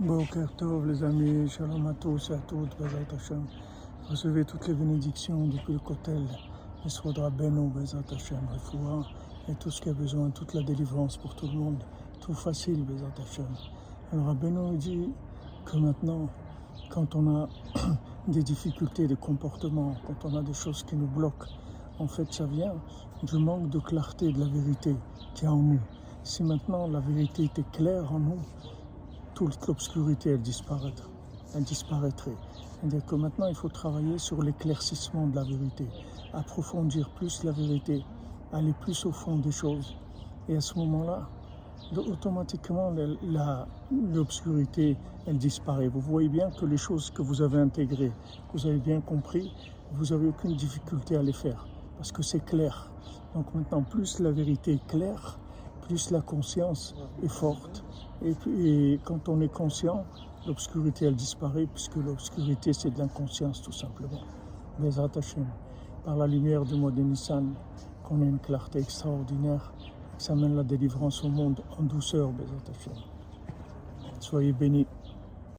Boker Tov, les amis, shalom à tous et à toutes, Bezat Hashem. Recevez toutes les bénédictions depuis le Kotel, Esrodra Beno, Bezat Hashem, Refoua, et tout ce qui a besoin, toute la délivrance pour tout le monde, tout facile, Bezat Hashem. Alors Rabbeinu dit que maintenant, quand on a des difficultés de comportement, quand on a des choses qui nous bloquent, en fait ça vient du manque de clarté de la vérité qui est en nous. Si maintenant la vérité était claire en nous, toute l'obscurité, elle disparaîtrait. Elle disparaîtrait. C'est-à-dire que maintenant, il faut travailler sur l'éclaircissement de la vérité, approfondir plus la vérité, aller plus au fond des choses. Et à ce moment-là, automatiquement, l'obscurité, elle disparaît. Vous voyez bien que les choses que vous avez intégrées, que vous avez bien compris, vous n'avez aucune difficulté à les faire, parce que c'est clair. Donc maintenant, plus la vérité est claire, plus la conscience est forte. Et, puis, quand on est conscient, l'obscurité elle disparaît, puisque l'obscurité c'est de l'inconscience tout simplement. Les attachés par la lumière du mois de Nissan, qu'on ait une clarté extraordinaire, que ça mène la délivrance au monde en douceur, les attachés. Soyez bénis.